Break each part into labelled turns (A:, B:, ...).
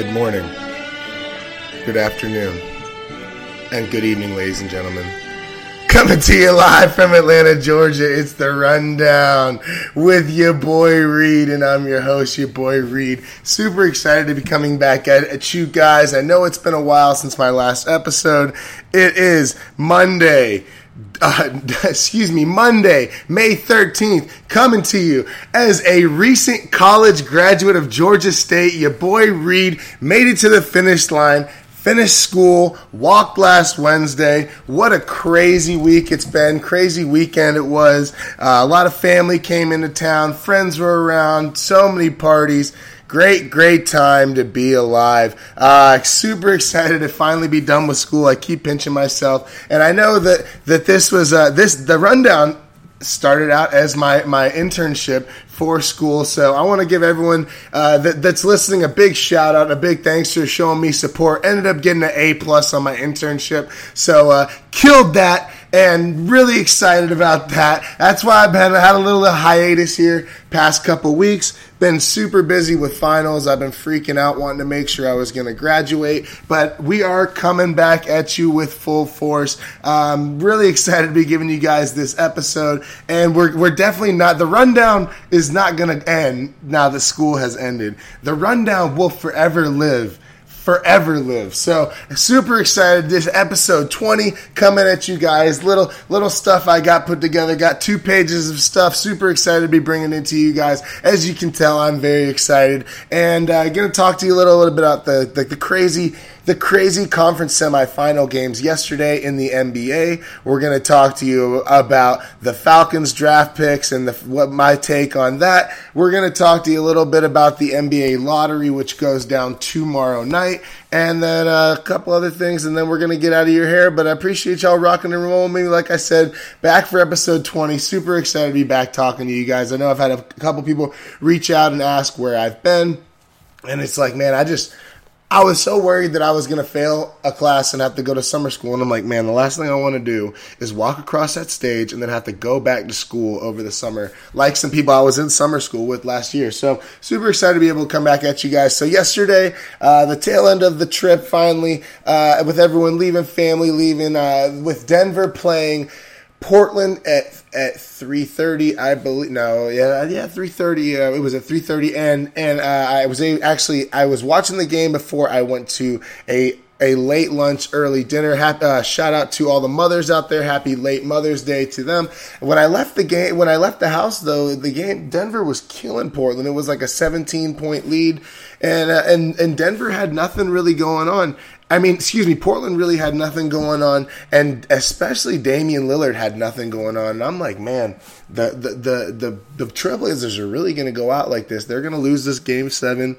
A: Good morning, good afternoon, and good evening, ladies and gentlemen. Coming to you live from Atlanta, Georgia. It's the rundown with your boy Reed, and I'm your host, your boy Reed. Super excited to be coming back at, at you guys. I know it's been a while since my last episode. It is Monday. Uh, excuse me, Monday, May 13th, coming to you as a recent college graduate of Georgia State. Your boy Reed made it to the finish line, finished school, walked last Wednesday. What a crazy week it's been. Crazy weekend it was. Uh, a lot of family came into town, friends were around, so many parties. Great, great time to be alive. Uh, super excited to finally be done with school. I keep pinching myself, and I know that that this was uh, this the rundown started out as my my internship for school. So I want to give everyone uh, that, that's listening a big shout out, a big thanks for showing me support. Ended up getting an A plus on my internship, so uh, killed that and really excited about that. That's why I've been had a little hiatus here past couple weeks. Been super busy with finals. I've been freaking out wanting to make sure I was going to graduate, but we are coming back at you with full force. Um, really excited to be giving you guys this episode, and we're we're definitely not. The rundown is not going to end now that school has ended. The rundown will forever live forever live. So super excited. This episode 20 coming at you guys. Little little stuff I got put together. Got two pages of stuff. Super excited to be bringing it to you guys. As you can tell, I'm very excited and uh, going to talk to you a little, a little bit about the, the, the crazy the crazy conference semifinal games yesterday in the NBA. We're going to talk to you about the Falcons draft picks and the, what my take on that. We're going to talk to you a little bit about the NBA lottery, which goes down tomorrow night, and then uh, a couple other things, and then we're going to get out of your hair. But I appreciate y'all rocking and rolling me. Like I said, back for episode 20. Super excited to be back talking to you guys. I know I've had a couple people reach out and ask where I've been, and it's like, man, I just I was so worried that I was going to fail a class and have to go to summer school. And I'm like, man, the last thing I want to do is walk across that stage and then have to go back to school over the summer, like some people I was in summer school with last year. So, super excited to be able to come back at you guys. So, yesterday, uh, the tail end of the trip finally, uh, with everyone leaving, family leaving, uh, with Denver playing. Portland at at three thirty, I believe. No, yeah, yeah, three thirty. Uh, it was at three thirty, and and uh, I was actually I was watching the game before I went to a a late lunch, early dinner. Happy, uh, shout out to all the mothers out there. Happy late Mother's Day to them. When I left the game, when I left the house though, the game Denver was killing Portland. It was like a 17 point lead, and uh, and and Denver had nothing really going on. I mean, excuse me, Portland really had nothing going on, and especially Damian Lillard had nothing going on. And I'm like, man, the the the the, the Trailblazers are really going to go out like this. They're going to lose this game seven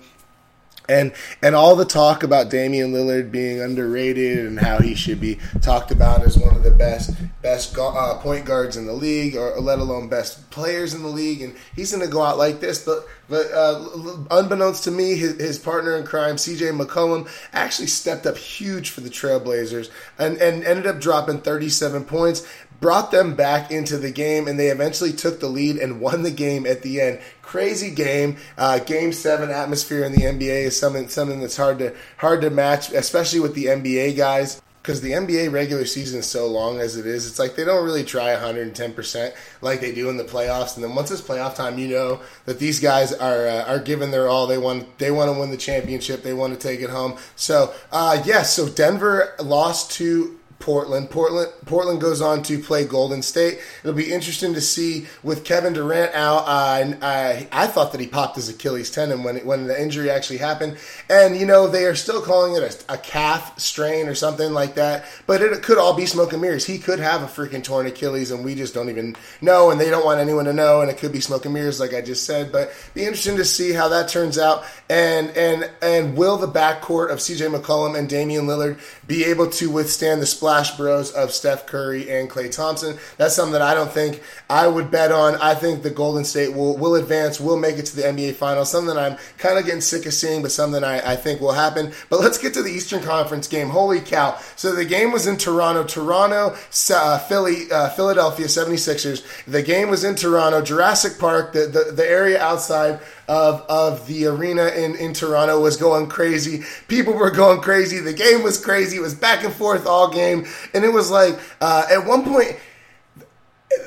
A: and and all the talk about Damian Lillard being underrated and how he should be talked about as one of the best best uh, point guards in the league, or let alone best players in the league, and he's going to go out like this. But but uh, unbeknownst to me, his, his partner in crime, C.J. McCollum, actually stepped up huge for the Trailblazers and and ended up dropping 37 points brought them back into the game, and they eventually took the lead and won the game at the end. Crazy game, uh, game seven atmosphere in the NBA is something something that's hard to hard to match, especially with the NBA guys. Because the NBA regular season is so long as it is, it's like they don't really try 110% like they do in the playoffs. And then once it's playoff time, you know that these guys are uh, are giving their all. They want they want to win the championship. They want to take it home. So uh, yes, yeah, so Denver lost to Portland. Portland Portland goes on to play Golden State. It'll be interesting to see with Kevin Durant out. Uh, I I thought that he popped his Achilles tendon when when the injury actually happened, and you know they are still calling it a, a calf strain or something like that. But it could all be smoke and mirrors. He could have a freaking torn Achilles, and we just don't even know, and they don't want anyone to know, and it could be smoke and mirrors, like I just said. But be interesting to see how that turns out, and and and will the backcourt of C.J. McCollum and Damian Lillard be able to withstand the splash? Splash Bros of Steph Curry and Klay Thompson. That's something that I don't think I would bet on. I think the Golden State will will advance, will make it to the NBA Finals. Something I'm kind of getting sick of seeing, but something I, I think will happen. But let's get to the Eastern Conference game. Holy cow. So the game was in Toronto. Toronto, uh, Philly, uh, Philadelphia 76ers. The game was in Toronto, Jurassic Park, the, the, the area outside of of the arena in in Toronto was going crazy. People were going crazy. The game was crazy. It was back and forth all game, and it was like uh, at one point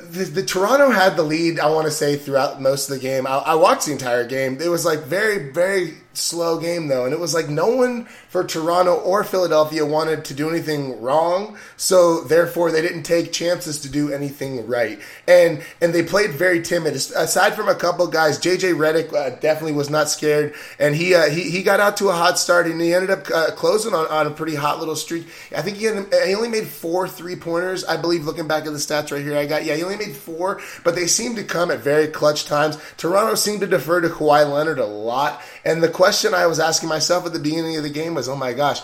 A: the, the, Toronto had the lead. I want to say throughout most of the game. I, I, watched the entire game. It was like very, very slow game though, and it was like no one for Toronto or Philadelphia wanted to do anything wrong, so therefore they didn't take chances to do anything right, and and they played very timid. Aside from a couple guys, JJ Redick uh, definitely was not scared, and he uh, he he got out to a hot start, and he ended up uh, closing on, on a pretty hot little streak. I think he had, he only made four three pointers, I believe. Looking back at the stats right here, I got yeah, he only made four, but they seemed to come at very clutch times. Toronto seemed to defer to Kawhi Leonard a lot, and the question I was asking myself at the beginning of the game was, oh my gosh,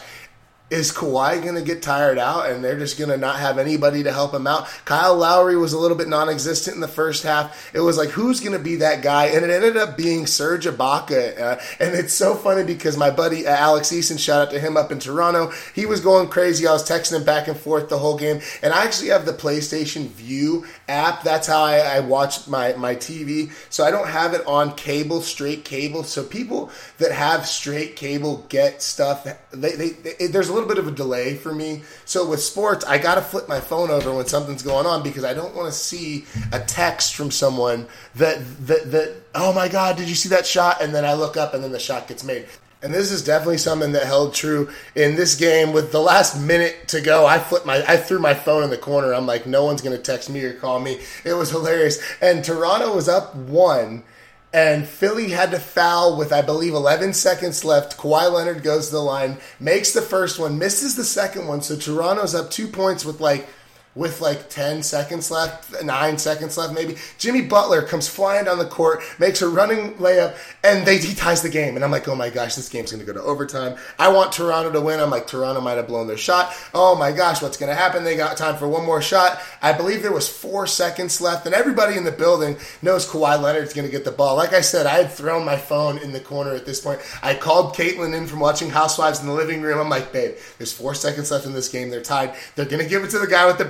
A: is Kawhi going to get tired out and they're just going to not have anybody to help him out? Kyle Lowry was a little bit non existent in the first half. It was like, who's going to be that guy? And it ended up being Serge Ibaka. Uh, and it's so funny because my buddy uh, Alex Eason, shout out to him up in Toronto, he was going crazy. I was texting him back and forth the whole game. And I actually have the PlayStation Vue app. That's how I, I watch my, my TV. So I don't have it on cable, straight cable. So people that have straight cable get stuff. They, they, they there's a little bit of a delay for me. So with sports, I got to flip my phone over when something's going on because I don't want to see a text from someone that that that oh my god, did you see that shot? And then I look up and then the shot gets made. And this is definitely something that held true in this game. With the last minute to go, I flipped my, I threw my phone in the corner. I'm like, no one's going to text me or call me. It was hilarious. And Toronto was up one and Philly had to foul with, I believe, 11 seconds left. Kawhi Leonard goes to the line, makes the first one, misses the second one. So Toronto's up two points with like with like 10 seconds left, nine seconds left maybe. Jimmy Butler comes flying down the court, makes a running layup, and they he ties the game. And I'm like, oh my gosh, this game's going to go to overtime. I want Toronto to win. I'm like, Toronto might have blown their shot. Oh my gosh, what's going to happen? They got time for one more shot. I believe there was four seconds left, and everybody in the building knows Kawhi Leonard's going to get the ball. Like I said, I had thrown my phone in the corner at this point. I called Caitlin in from watching Housewives in the living room. I'm like, babe, there's four seconds left in this game. They're tied. They're going to give it to the guy with the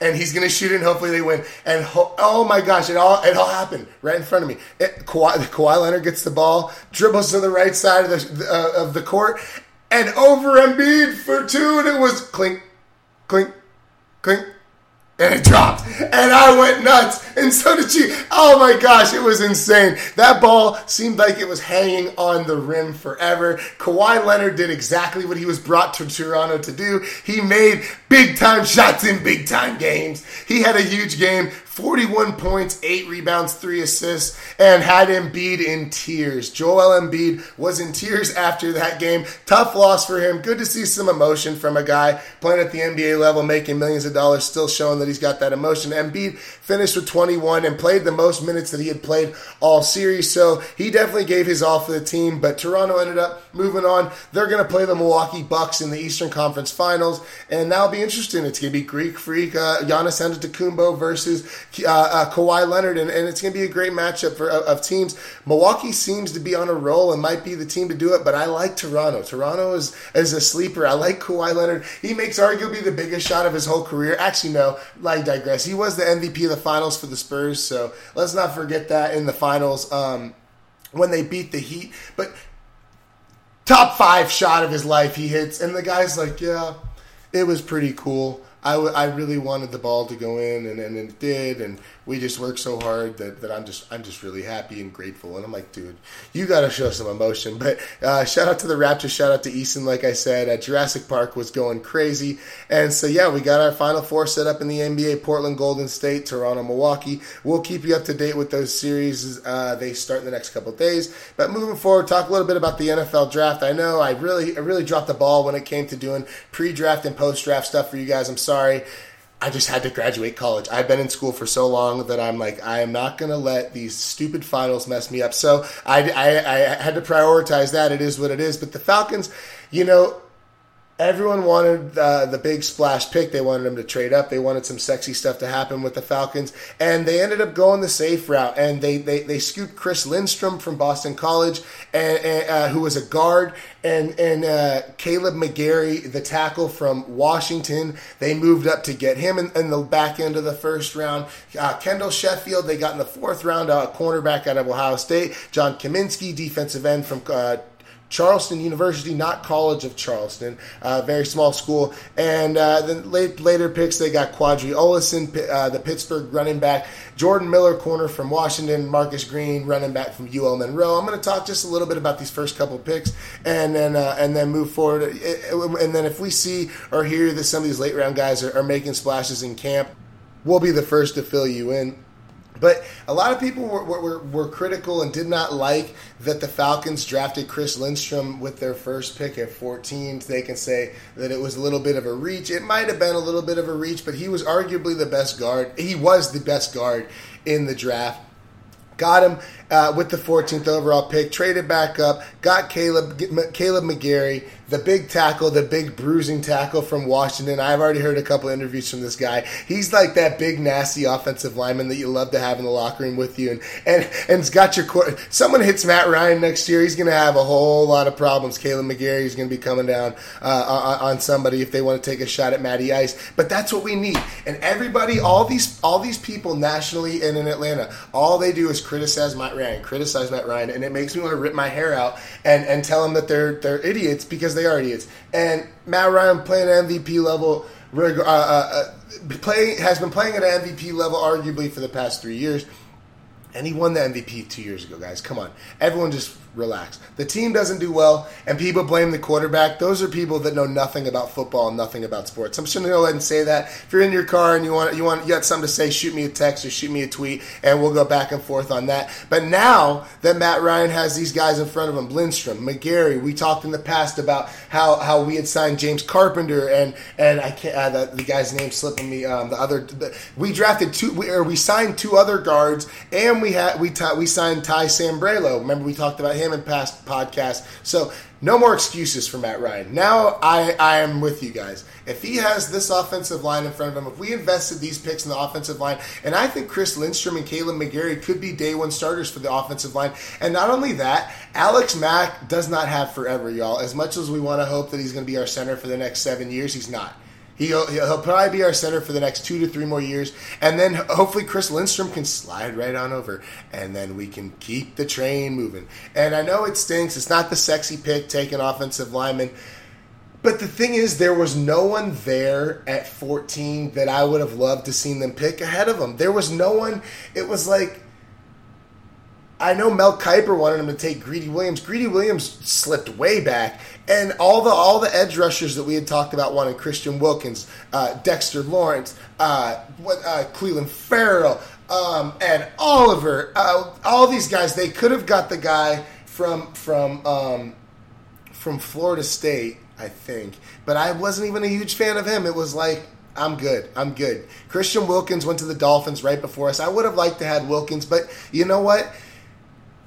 A: and he's going to shoot it, and hopefully they win. And ho- oh my gosh, it all it all happened right in front of me. It, Kawhi, Kawhi Leonard gets the ball, dribbles to the right side of the uh, of the court, and over Embiid for two, and it was clink, clink, clink and it dropped. And I went nuts. And so did she. Oh my gosh, it was insane. That ball seemed like it was hanging on the rim forever. Kawhi Leonard did exactly what he was brought to Toronto to do. He made big time shots in big time games. He had a huge game. 41 points, 8 rebounds, 3 assists, and had Embiid in tears. Joel Embiid was in tears after that game. Tough loss for him. Good to see some emotion from a guy playing at the NBA level, making millions of dollars, still showing that he's got that emotion. Embiid finished with 21 and played the most minutes that he had played all series, so he definitely gave his all for the team, but Toronto ended up moving on. They're going to play the Milwaukee Bucks in the Eastern Conference Finals, and that'll be interesting. It's going to be Greek Freak, uh, Giannis Antetokounmpo versus uh, uh, Kawhi Leonard, and, and it's going to be a great matchup for of, teams. Milwaukee seems to be on a roll and might be the team to do it, but I like Toronto. Toronto is is a sleeper. I like Kawhi Leonard. He makes arguably the biggest shot of his whole career. Actually, no, I digress. He was the MVP of the finals for the Spurs, so let's not forget that in the finals um, when they beat the Heat. But top five shot of his life he hits, and the guy's like, yeah, it was pretty cool. I, w- I really wanted the ball to go in, and, and it did, and we just worked so hard that, that I'm just I'm just really happy and grateful. And I'm like, dude, you got to show some emotion. But uh, shout out to the Raptors, shout out to Easton. Like I said, at Jurassic Park was going crazy, and so yeah, we got our Final Four set up in the NBA: Portland, Golden State, Toronto, Milwaukee. We'll keep you up to date with those series. Uh, they start in the next couple days. But moving forward, talk a little bit about the NFL draft. I know I really I really dropped the ball when it came to doing pre-draft and post-draft stuff for you guys. I'm sorry. I just had to graduate college. I've been in school for so long that I'm like, I am not going to let these stupid finals mess me up. So I, I, I had to prioritize that. It is what it is. But the Falcons, you know, everyone wanted uh, the big splash pick. They wanted him to trade up. They wanted some sexy stuff to happen with the Falcons, and they ended up going the safe route. And they they, they scooped Chris Lindstrom from Boston College, and, and uh, who was a guard, and and uh, Kaleb McGary, the tackle from Washington. They moved up to get him in, in the back end of the first round. Uh, Kendall Sheffield, they got in the fourth round, uh, cornerback out of Ohio State. John Cominsky, defensive end from uh, Charleston University, not College of Charleston, uh, very small school. And uh, then late, later picks, they got Qadree Ollison, uh, the Pittsburgh running back, Jordan Miller, corner from Washington, Marcus Green, running back from UL Monroe. I'm going to talk just a little bit about these first couple picks, and then uh, and then move forward. And then if we see or hear that some of these late round guys are, are making splashes in camp, we'll be the first to fill you in. But a lot of people were, were, were, critical and did not like that the Falcons drafted Chris Lindstrom with their first pick at 14. They can say that it was a little bit of a reach. It might have been a little bit of a reach, but he was arguably the best guard. He was the best guard in the draft. Got him uh, with the 14th overall pick, traded back up, got Caleb Kaleb McGary, the big tackle, the big bruising tackle from Washington. I've already heard a couple interviews from this guy. He's like that big nasty offensive lineman that you love to have in the locker room with you, and and and's got your court. Someone hits Matt Ryan next year, he's going to have a whole lot of problems. Kaleb McGary is going to be coming down uh, on, on somebody if they want to take a shot at Matty Ice. But that's what we need, and everybody, all these all these people nationally and in Atlanta, all they do is criticize Matt Ryan, criticize Matt Ryan, and it makes me want to rip my hair out and and tell them that they're they're idiots because they are idiots. And Matt Ryan playing MVP level, uh, uh, uh, playing has been playing at an MVP level arguably for the past three years. And he won the MVP two years ago, guys. Come on. Everyone just relax. The team doesn't do well, and people blame the quarterback. Those are people that know nothing about football nothing about sports. I'm just gonna go ahead and say that. If you're in your car and you want you want you got something to say, shoot me a text or shoot me a tweet, and we'll go back and forth on that. But now that Matt Ryan has these guys in front of him, Lindstrom, McGary, we talked in the past about how, how we had signed James Carpenter and and I can't uh, the, the guy's name slipping me. Um, the other the, we drafted two we, or we signed two other guards, and we had we t- we signed Ty Sambrailo. Remember we talked about him him in past podcasts. So no more excuses for Matt Ryan. Now I, I am with you guys. If he has this offensive line in front of him, if we invested these picks in the offensive line, and I think Chris Lindstrom and Kaleb McGary could be day one starters for the offensive line. And not only that, Alex Mack does not have forever, y'all. As much as we want to hope that he's going to be our center for the next seven years, he's not. He'll, he'll probably be our center for the next two to three more years. And then hopefully Chris Lindstrom can slide right on over. And then we can keep the train moving. And I know it stinks. It's not the sexy pick taking offensive lineman. But the thing is, there was no one there at 14 that I would have loved to seen them pick ahead of them. There was no one. It was like I know Mel Kiper wanted him to take Greedy Williams. Greedy Williams slipped way back, and all the all the edge rushers that we had talked about wanted Christian Wilkins, uh, Dexter Lawrence, uh, what, uh, Clelin Ferrell, um, and Oliver. Uh, all these guys, they could have got the guy from from um, from Florida State, I think, but I wasn't even a huge fan of him. It was like I'm good. I'm good. Christian Wilkins went to the Dolphins right before us. I would have liked to have Wilkins, but you know what?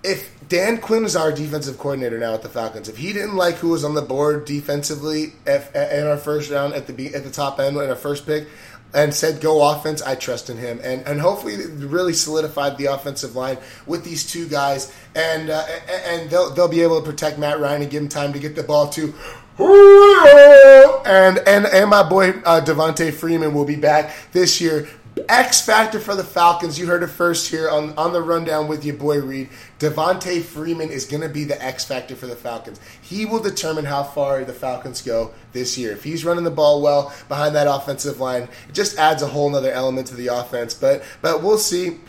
A: If Dan Quinn is our defensive coordinator now at the Falcons, if he didn't like who was on the board defensively if, in our first round at the at the top end in our first pick, and said go offense, I trust in him, and and hopefully really solidified the offensive line with these two guys, and uh, and they'll they'll be able to protect Matt Ryan and give him time to get the ball to. And and and my boy uh, Devonta Freeman will be back this year X factor for the Falcons. You heard it first here on, on the rundown with your boy Reed. Devonta Freeman is going to be the X factor for the Falcons. He will determine how far the Falcons go this year. If he's running the ball well behind that offensive line, it just adds a whole other element to the offense. But but we'll see.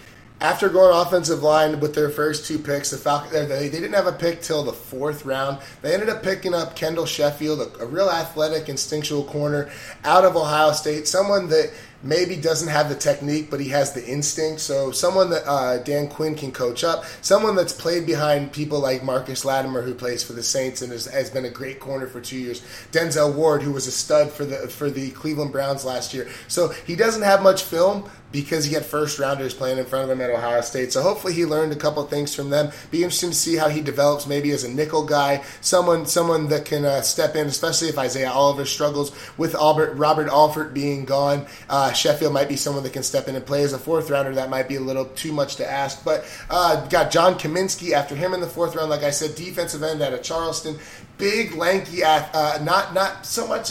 A: After going offensive line with their first two picks, the Falcons they, they didn't have a pick till the fourth round. They ended up picking up Kendall Sheffield, a, a real athletic, instinctual corner out of Ohio State, someone that maybe doesn't have the technique, but he has the instinct. So someone that uh, Dan Quinn can coach up, someone that's played behind people like Marcus Latimer, who plays for the Saints and has, has been a great corner for two years. Denzel Ward, who was a stud for the for the Cleveland Browns last year. So he doesn't have much film, because he had first rounders playing in front of him at Ohio State. So hopefully he learned a couple things from them. Be interesting to see how he develops maybe as a nickel guy, someone someone that can uh, step in, especially if Isaiah Oliver struggles with Albert Robert Alford being gone. Uh, Sheffield might be someone that can step in and play as a fourth rounder. That might be a little too much to ask, but uh, got John Cominsky after him in the fourth round. Like I said, defensive end out of Charleston big, lanky, uh, not not so much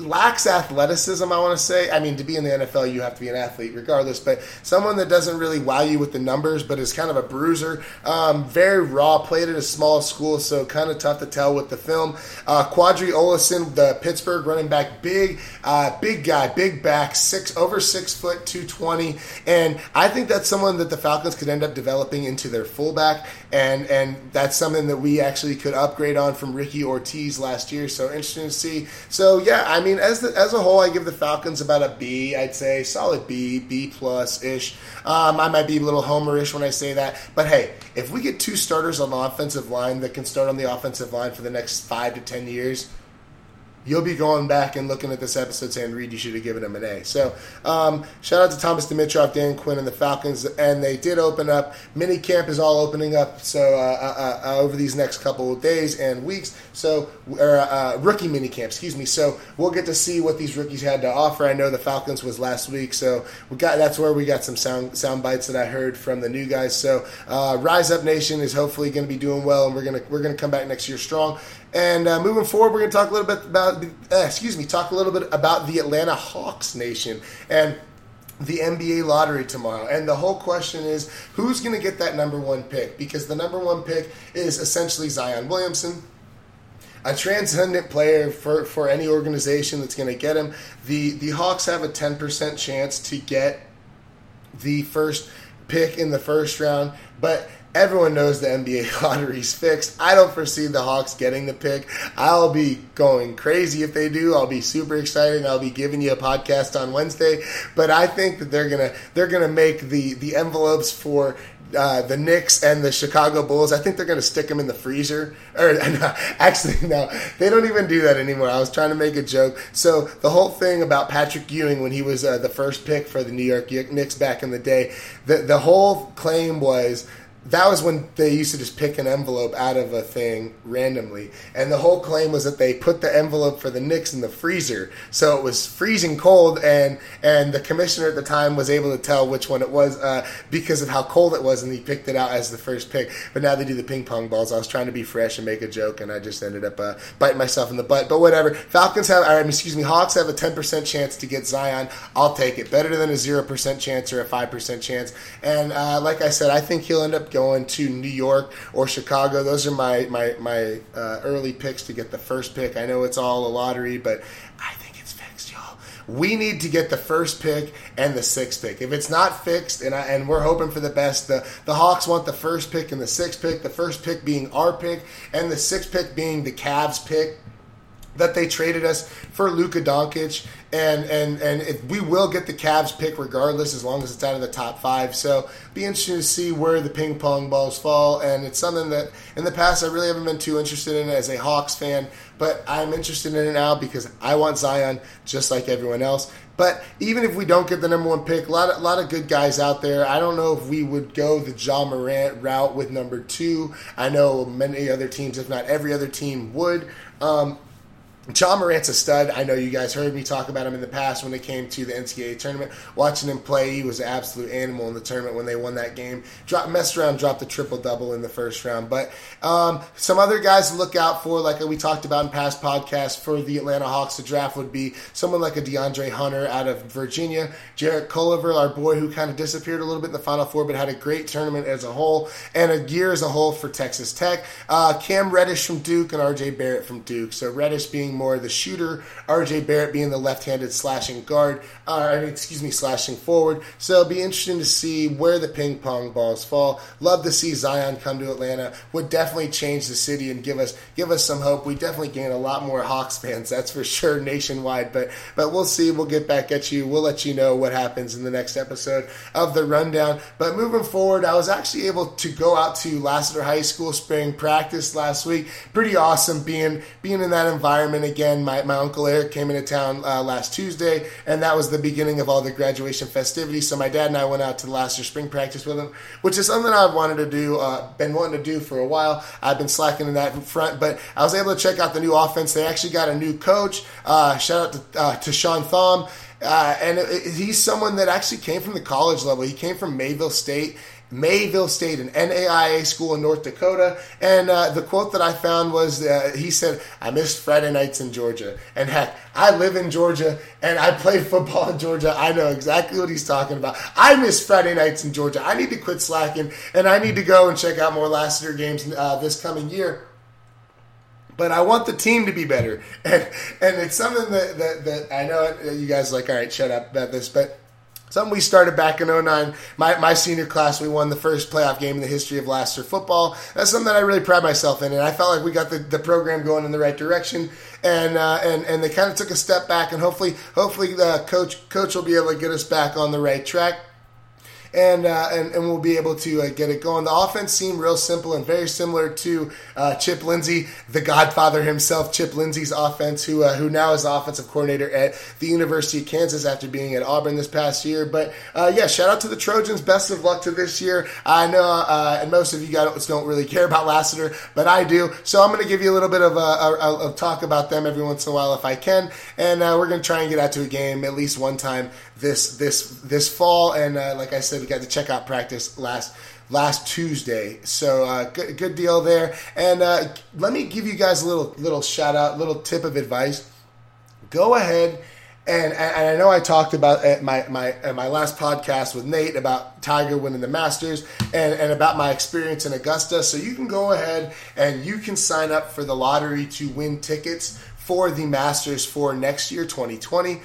A: lacks athleticism. I want to say. I mean, to be in the NFL, you have to be an athlete regardless. But someone that doesn't really wow you with the numbers, but is kind of a bruiser. Um, very raw. Played at a small school, so kind of tough to tell with the film. Uh, Qadree Ollison, the Pittsburgh running back, big, uh, big guy, big back, six over six foot, two twenty, and I think that's someone that the Falcons could end up developing into their fullback, and and that's something that we actually could upgrade on from Ricky Ortiz last year. So interesting to see. So yeah, I mean, as the, as a whole, I give the Falcons about a B. I'd say solid B, B plus ish. Um, I might be a little homerish when I say that, but hey, if we get two starters on the offensive line that can start on the offensive line for the next five to ten years you'll be going back and looking at this episode saying, Reed, you should have given him an A. So, um, shout out to Thomas Dimitroff, Dan Quinn, and the Falcons. And they did open up. Mini camp is all opening up so uh, uh, uh, over these next couple of days and weeks. So, or, uh, rookie mini camp, excuse me. So, we'll get to see what these rookies had to offer. I know the Falcons was last week. So, we got that's where we got some sound, sound bites that I heard from the new guys. So, uh, Rise Up Nation is hopefully going to be doing well, and we're going to we're going to come back next year strong. And uh, moving forward, we're going to talk a little bit about, uh, excuse me, talk a little bit about the Atlanta Hawks nation and the NBA lottery tomorrow. And the whole question is who's going to get that number one pick? Because the number one pick is essentially Zion Williamson. A transcendent player for, for any organization that's going to get him. The the Hawks have a 10% chance to get the first pick in the first round, but Everyone knows the NBA lottery's fixed. I don't foresee the Hawks getting the pick. I'll be going crazy if they do. I'll be super excited. I'll be giving you a podcast on Wednesday. But I think that they're gonna they're gonna make the the envelopes for uh, the Knicks and the Chicago Bulls, I think they're going to stick them in the freezer. Or no, actually, no, they don't even do that anymore. I was trying to make a joke. So the whole thing about Patrick Ewing when he was uh, the first pick for the New York Knicks back in the day, the the whole claim was that was when they used to just pick an envelope out of a thing randomly. And the whole claim was that they put the envelope for the Knicks in the freezer. So it was freezing cold, and, and the commissioner at the time was able to tell which one it was uh, because of how cold it was, and he picked it out as the first pick. But now they do the ping pong balls. I was trying to be fresh and make a joke, and I just ended up uh, biting myself in the butt. But whatever. Falcons have, or, excuse me, Hawks have a 10% chance to get Zion. I'll take it. Better than a 0% chance or a 5% chance. And uh, like I said, I think he'll end up going to New York or Chicago. Those are my my my uh, early picks to get the first pick. I know it's all a lottery, but I think it's fixed, y'all. We need to get the first pick and the sixth pick. If it's not fixed, and I, and we're hoping for the best, the the Hawks want the first pick and the sixth pick. The first pick being our pick, and the sixth pick being the Cavs pick that they traded us for Luka Doncic, and and and it, we will get the Cavs pick regardless, as long as it's out of the top five. So be interesting to see where the ping pong balls fall, and it's something that in the past I really haven't been too interested in as a Hawks fan, but I'm interested in it now because I want Zion just like everyone else. But even if we don't get the number one pick, a lot of, lot of good guys out there. I don't know if we would go the Ja Morant route with number two. I know many other teams, if not every other team, would. Um, Ja Morant's a stud. I know you guys heard me talk about him in the past when it came to the NCAA tournament. Watching him play, he was an absolute animal in the tournament when they won that game. Drop, messed around, dropped a triple double in the first round. But um, some other guys to look out for, like we talked about in past podcasts, for the Atlanta Hawks to draft would be someone like a DeAndre Hunter out of Virginia, Jarrett Culver, our boy who kind of disappeared a little bit in the Final Four, but had a great tournament as a whole and a year as a whole for Texas Tech. Uh, Cam Reddish from Duke and RJ Barrett from Duke. So Reddish being being more the shooter, RJ Barrett being the left-handed slashing guard. Uh, excuse me, slashing forward. So it'll be interesting to see where the ping pong balls fall. Love to see Zion come to Atlanta. Would definitely change the city and give us give us some hope. We definitely gain a lot more Hawks fans, that's for sure, nationwide. But but we'll see. We'll get back at you. We'll let you know what happens in the next episode of the rundown. But moving forward, I was actually able to go out to Lassiter High School spring practice last week. Pretty awesome being being in that environment again. My my uncle Eric came into town uh, last Tuesday, and that was the beginning of all the graduation festivities. So my dad and I went out to the Lassiter spring practice with him, which is something I've wanted to do, uh, been wanting to do for a while. I've been slacking in that front, but I was able to check out the new offense. They actually got a new coach. Uh, shout out to, uh, to Sean Thom. Uh, and it, it, he's someone that actually came from the college level. He came from Mayville State. Mayville State, an NAIA school in North Dakota. And uh, the quote that I found was uh, he said, I missed Friday nights in Georgia. And heck, I live in Georgia and I played football in Georgia. I know exactly what he's talking about. I miss Friday nights in Georgia. I need to quit slacking and I need to go and check out more Lassiter games uh, this coming year but I want the team to be better. And and it's something that, that, that I know you guys like, all right, shut up about this, but something we started back in 09. My, my senior class, we won the first playoff game in the history of Lassiter football. That's something that I really pride myself in, and I felt like we got the, the program going in the right direction. And uh, and and they kind of took a step back, and hopefully hopefully the coach coach will be able to get us back on the right track and uh, and, and we'll be able to uh, get it going. The offense seemed real simple and very similar to uh, Chip Lindsey, the Godfather himself, Chip Lindsey's offense, who uh, who now is the offensive coordinator at the University of Kansas after being at Auburn this past year. But uh, yeah, shout out to the Trojans. Best of luck to this year. I know, uh, and most of you guys don't really care about Lassiter, but I do. So I'm going to give you a little bit of a, a, a, talk about them every once in a while if I can, and we're going to try and get out to a game at least one time this this this fall. And like I said, we got to check out practice last last Tuesday. So uh, good good deal there. And uh, let me give you guys a little little shout out, little tip of advice. Go ahead. And, and I know I talked about at my, my, at my last podcast with Nate about Tiger winning the Masters and, and about my experience in Augusta. So you can go ahead and you can sign up for the lottery to win tickets for the Masters for next year, 2020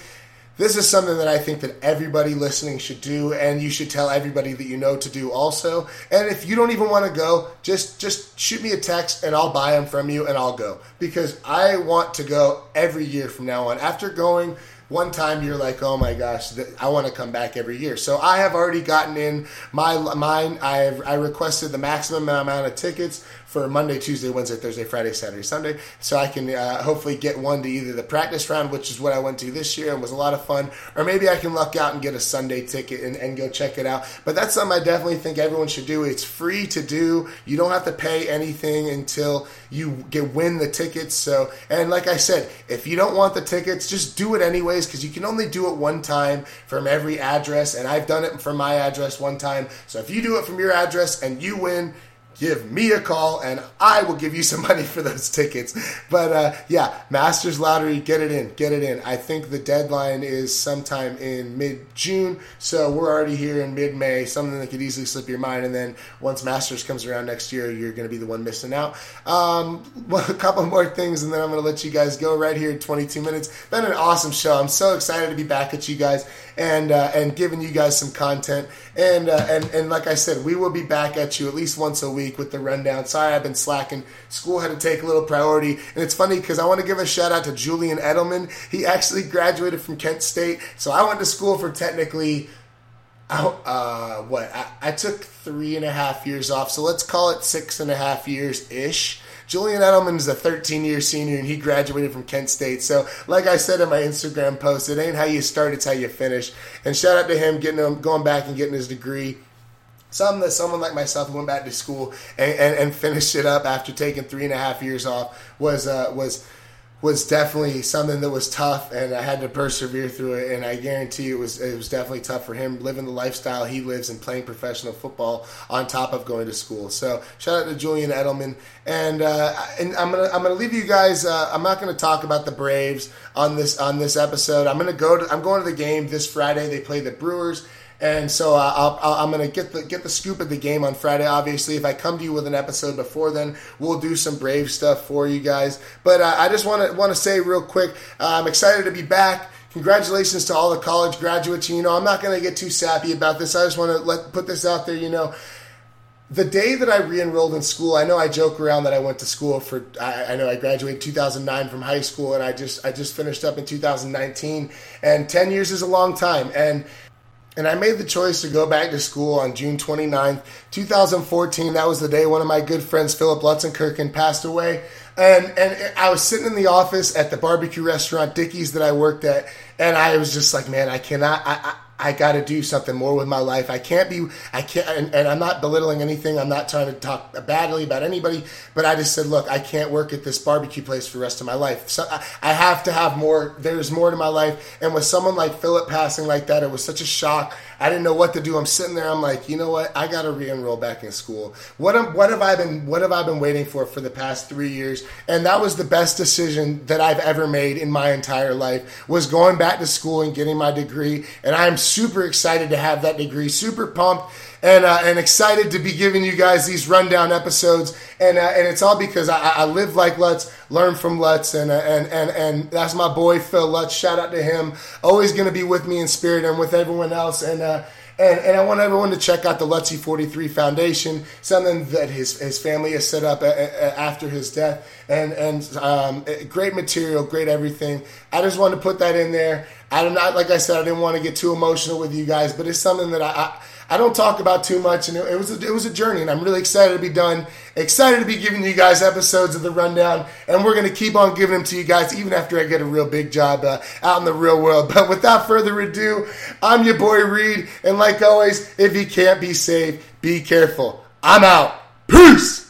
A: this is something that I think that everybody listening should do, and you should tell everybody that you know to do also. And if you don't even want to go, just just shoot me a text, and I'll buy them from you, and I'll go because I want to go every year from now on. After going one time you're like, oh my gosh, I want to come back every year. So I have already gotten in my mine. I've I requested the maximum amount of tickets for Monday, Tuesday, Wednesday, Thursday, Friday, Saturday, Sunday. So I can uh, hopefully get one to either the practice round, which is what I went to this year and was a lot of fun, or maybe I can luck out and get a Sunday ticket and, and go check it out. But that's something I definitely think everyone should do. It's free to do. You don't have to pay anything until you get win the tickets. So, and like I said, if you don't want the tickets, just do it anyways because you can only do it one time from every address. And I've done it from my address one time. So if you do it from your address and you win, give me a call and I will give you some money for those tickets. But uh, yeah, Masters Lottery, get it in, get it in. I think the deadline is sometime in mid June, so we're already here in mid May, something that could easily slip your mind. And then once Masters comes around next year, you're going to be the one missing out. Um, well, a couple more things, and then I'm going to let you guys go right here in 22 minutes. Been an awesome show. I'm so excited to be back at you guys and uh, and giving you guys some content. And uh, and and like I said, we will be back at you at least once a week with the rundown. Sorry, I've been slacking. School had to take a little priority, and it's funny because I want to give a shout out to Julian Edelman. He actually graduated from Kent State, so I went to school for technically. Uh, what I, I took three and a half years off, so let's call it six and a half years ish. Julian Edelman is a 13 year senior and he graduated from Kent State. So, like I said in my Instagram post, it ain't how you start, it's how you finish. And shout out to him getting him, going back and getting his degree. Something that someone like myself who went back to school and, and, and, finished it up after taking three and a half years off was uh, was was definitely something that was tough, and I had to persevere through it. And I guarantee it was it was definitely tough for him living the lifestyle he lives and playing professional football on top of going to school. So shout out to Julian Edelman, and uh, and I'm gonna I'm gonna leave you guys. Uh, I'm not gonna talk about the Braves on this on this episode. I'm gonna go to I'm going to the game this Friday. They play the Brewers And so uh, i am going to get the get the scoop of the game on Friday. Obviously, if I come to you with an episode before then, we'll do some brave stuff for you guys. But uh, I just want to want to say real quick, uh, I'm excited to be back. Congratulations to all the college graduates. You know, I'm not going to get too sappy about this. I just want to let put this out there. You know, the day that I re-enrolled in school, I know I joke around that I went to school for. I, I, know I graduated 2009 from high school, and I just I just finished up in 2019, and 10 years is a long time, and and I made the choice to go back to school on June 29th, 2014. That was the day one of my good friends, Philip Lutzenkirchen, passed away. And, and I was sitting in the office at the barbecue restaurant, Dickey's, that I worked at. And I was just like, man, I cannot, I, got to do something more with my life. I can't be, I can't, and, and, I'm not belittling anything. I'm not trying to talk badly about anybody, but I just said, look, I can't work at this barbecue place for the rest of my life. So I, I have to have more. There's more to my life. And with someone like Philip passing like that, it was such a shock. I didn't know what to do. I'm sitting there. I'm like, you know what? I got to re-enroll back in school. What am, what have I been what have I been waiting for for the past three years? And that was the best decision that I've ever made in my entire life. Was going back to school and getting my degree. And I'm super excited to have that degree. Super pumped and uh, and excited to be giving you guys these rundown episodes. And uh, and it's all because I, I, live like Lutz, learn from Lutz, and uh, and and and that's my boy Phil Lutz. Shout out to him. Always going to be with me in spirit and with everyone else. And uh, and, and I want everyone to check out the Lutzie 43 Foundation, something that his, his family has set up a, a, after his death. And, and um, eh, great material, great everything. I just wanted to put that in there. I'm not, like I said, I didn't want to get too emotional with you guys, but it's something that I, I I don't talk about too much, and it, it was a, it was a journey, and I'm really excited to be done. Excited to be giving you guys episodes of the rundown, and we're gonna keep on giving them to you guys even after I get a real big job uh, out in the real world. But without further ado, I'm your boy Reed, and like always, if you can't be safe, be careful. I'm out. Peace.